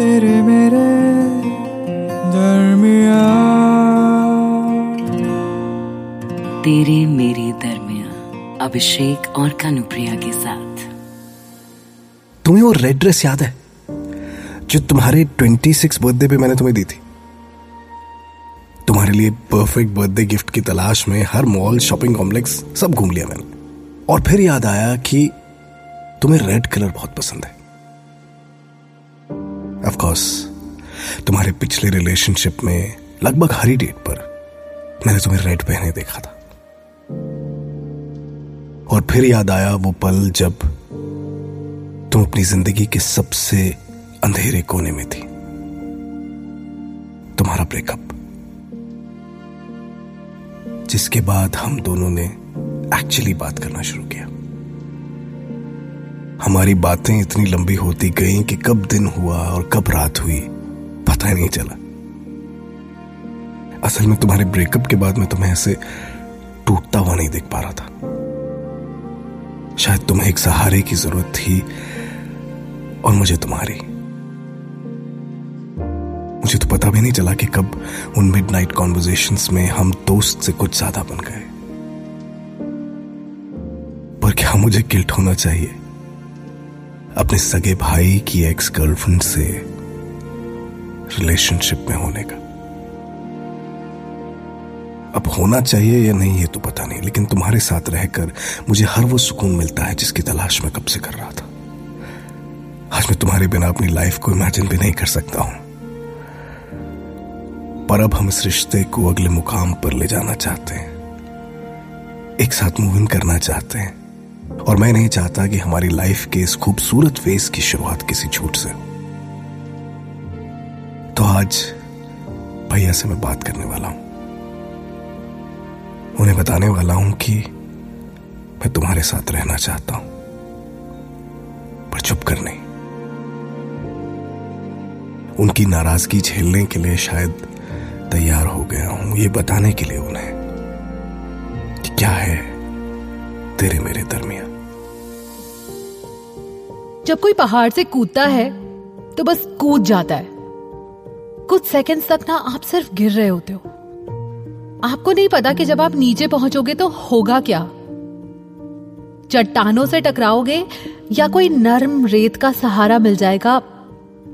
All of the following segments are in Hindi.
तेरे मेरे दरमिया तेरे मेरे दरमिया अभिषेक और कानुप्रिया के साथ। तुम्हें वो रेड ड्रेस याद है जो तुम्हारे ट्वेंटी सिक्स बर्थडे पे मैंने तुम्हें दी थी? तुम्हारे लिए परफेक्ट बर्थडे गिफ्ट की तलाश में हर मॉल शॉपिंग कॉम्प्लेक्स सब घूम लिया मैंने। और फिर याद आया कि तुम्हें रेड कलर बहुत पसंद है। ऑफ़ कोर्स तुम्हारे पिछले रिलेशनशिप में लगभग हर डेट पर मैंने तुम्हें रेड पहने देखा था। और फिर याद आया वो पल जब तुम अपनी ज़िंदगी के सबसे अंधेरे कोने में थी। तुम्हारा ब्रेकअप जिसके बाद हम दोनों ने एक्चुअली बात करना शुरू किया। हमारी बातें इतनी लंबी होती गई कि कब दिन हुआ और कब रात हुई, पता नहीं चला। असल में तुम्हारे ब्रेकअप के बाद मैं तुम्हें ऐसे टूटता हुआ नहीं देख पा रहा था। शायद तुम्हें एक सहारे की ज़रूरत थी और मुझे तुम्हारी। मुझे तो पता भी नहीं चला कि कब उन मिडनाइट कॉन्वर्जेशंस में हम दोस्त से कुछ ज़्यादा बन गए। पर क्या मुझे गिल्ट होना चाहिए? अपने सगे भाई की एक्स गर्लफ्रेंड से रिलेशनशिप में होने का। अब होना चाहिए या नहीं, ये तो पता नहीं, लेकिन तुम्हारे साथ रहकर मुझे हर वो सुकून मिलता है जिसकी तलाश में कब से कर रहा था। आज मैं तुम्हारे बिना अपनी लाइफ को इमेजिन भी नहीं कर सकता हूँ। पर अब हम इस रिश्ते को अगले मुकाम पर ले जाना चाहते हैं। एक साथ मूव इन करना चाहते हैं। और मैं नहीं चाहता कि हमारी लाइफ के इस खूबसूरत फेस की शुरुआत किसी झूठ से। तो आज भैया से मैं बात करने वाला हूँ। उन्हें बताने वाला हूँ कि मैं तुम्हारे साथ रहना चाहता हूँ। पर चुप कर नहीं। उनकी नाराज़गी झेलने के लिए शायद तैयार हो गया हूँ, ये बताने के लिए उन्हें कि क्या है तेरे मेरे दरमिया जब कोई पहाड़ से कूदता है तो बस कूद जाता है। कुछ सेकंड्स तक ना आप सिर्फ़ गिर रहे होते हो। आपको नहीं पता कि जब आप नीचे पहुंचोगे तो होगा क्या। चट्टानों से टकराओगे, या कोई नर्म रेत का सहारा मिल जाएगा,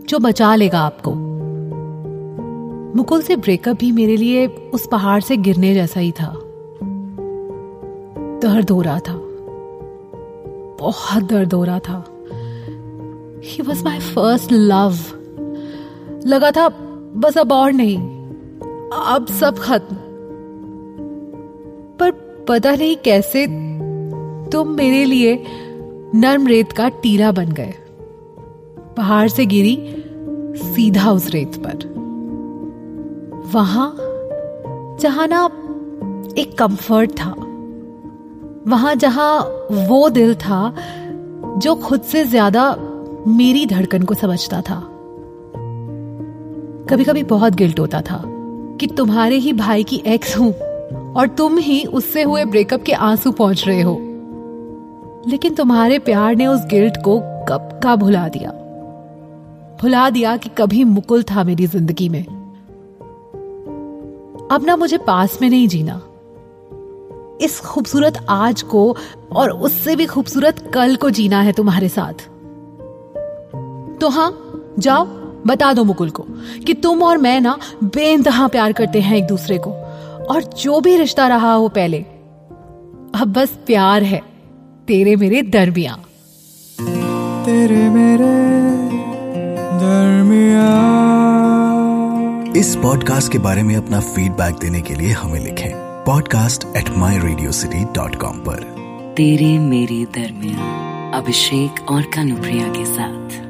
जो बचा लेगा आपको। मुकुल से ब्रेकअप भी मेरे लिए उस पहाड़ से गिरने जैसा ही था। दर्द हो रहा था। बहुत दर्द हो रहा था। He was my first love लगा था, बस अब और नहीं। अब सब खत्म। पर पता नहीं कैसे तुम मेरे लिए नर्म रेत का टीला बन गए। पहाड़ से गिरी सीधा उस रेत पर। वहाँ, जहाँ ना एक कंफर्ट था। वहाँ जहाँ वो दिल था, जो खुद से ज़्यादा मेरी धड़कन को समझता था। कभी कभी बहुत गिल्ट होता था कि तुम्हारे ही भाई की एक्स हूँ और तुम ही उससे हुए ब्रेकअप के आँसू पहुँच रहे हो। लेकिन तुम्हारे प्यार ने उस गिल्ट को कब का भुला दिया? भुला दिया कि कभी मुकुल था मेरी ज़िंदगी में। अब ना मुझे पास में नहीं जीना। इस खूबसूरत आज को और उससे भी खूबसूरत कल को जीना है तुम्हारे साथ। तो हाँ जाओ बता दो मुकुल को कि तुम और मैं ना बेइंतहा प्यार करते हैं एक दूसरे को और जो भी रिश्ता रहा हो पहले। अब बस प्यार है तेरे मेरे दरमिया। तेरे मेरे दरमिया। इस पॉडकास्ट के बारे में अपना फीडबैक देने के लिए हमें लिखें। Podcast at my Radio City dot com पर। तेरे मेरे दरमियान अभिषेक और कानुप्रिया के साथ।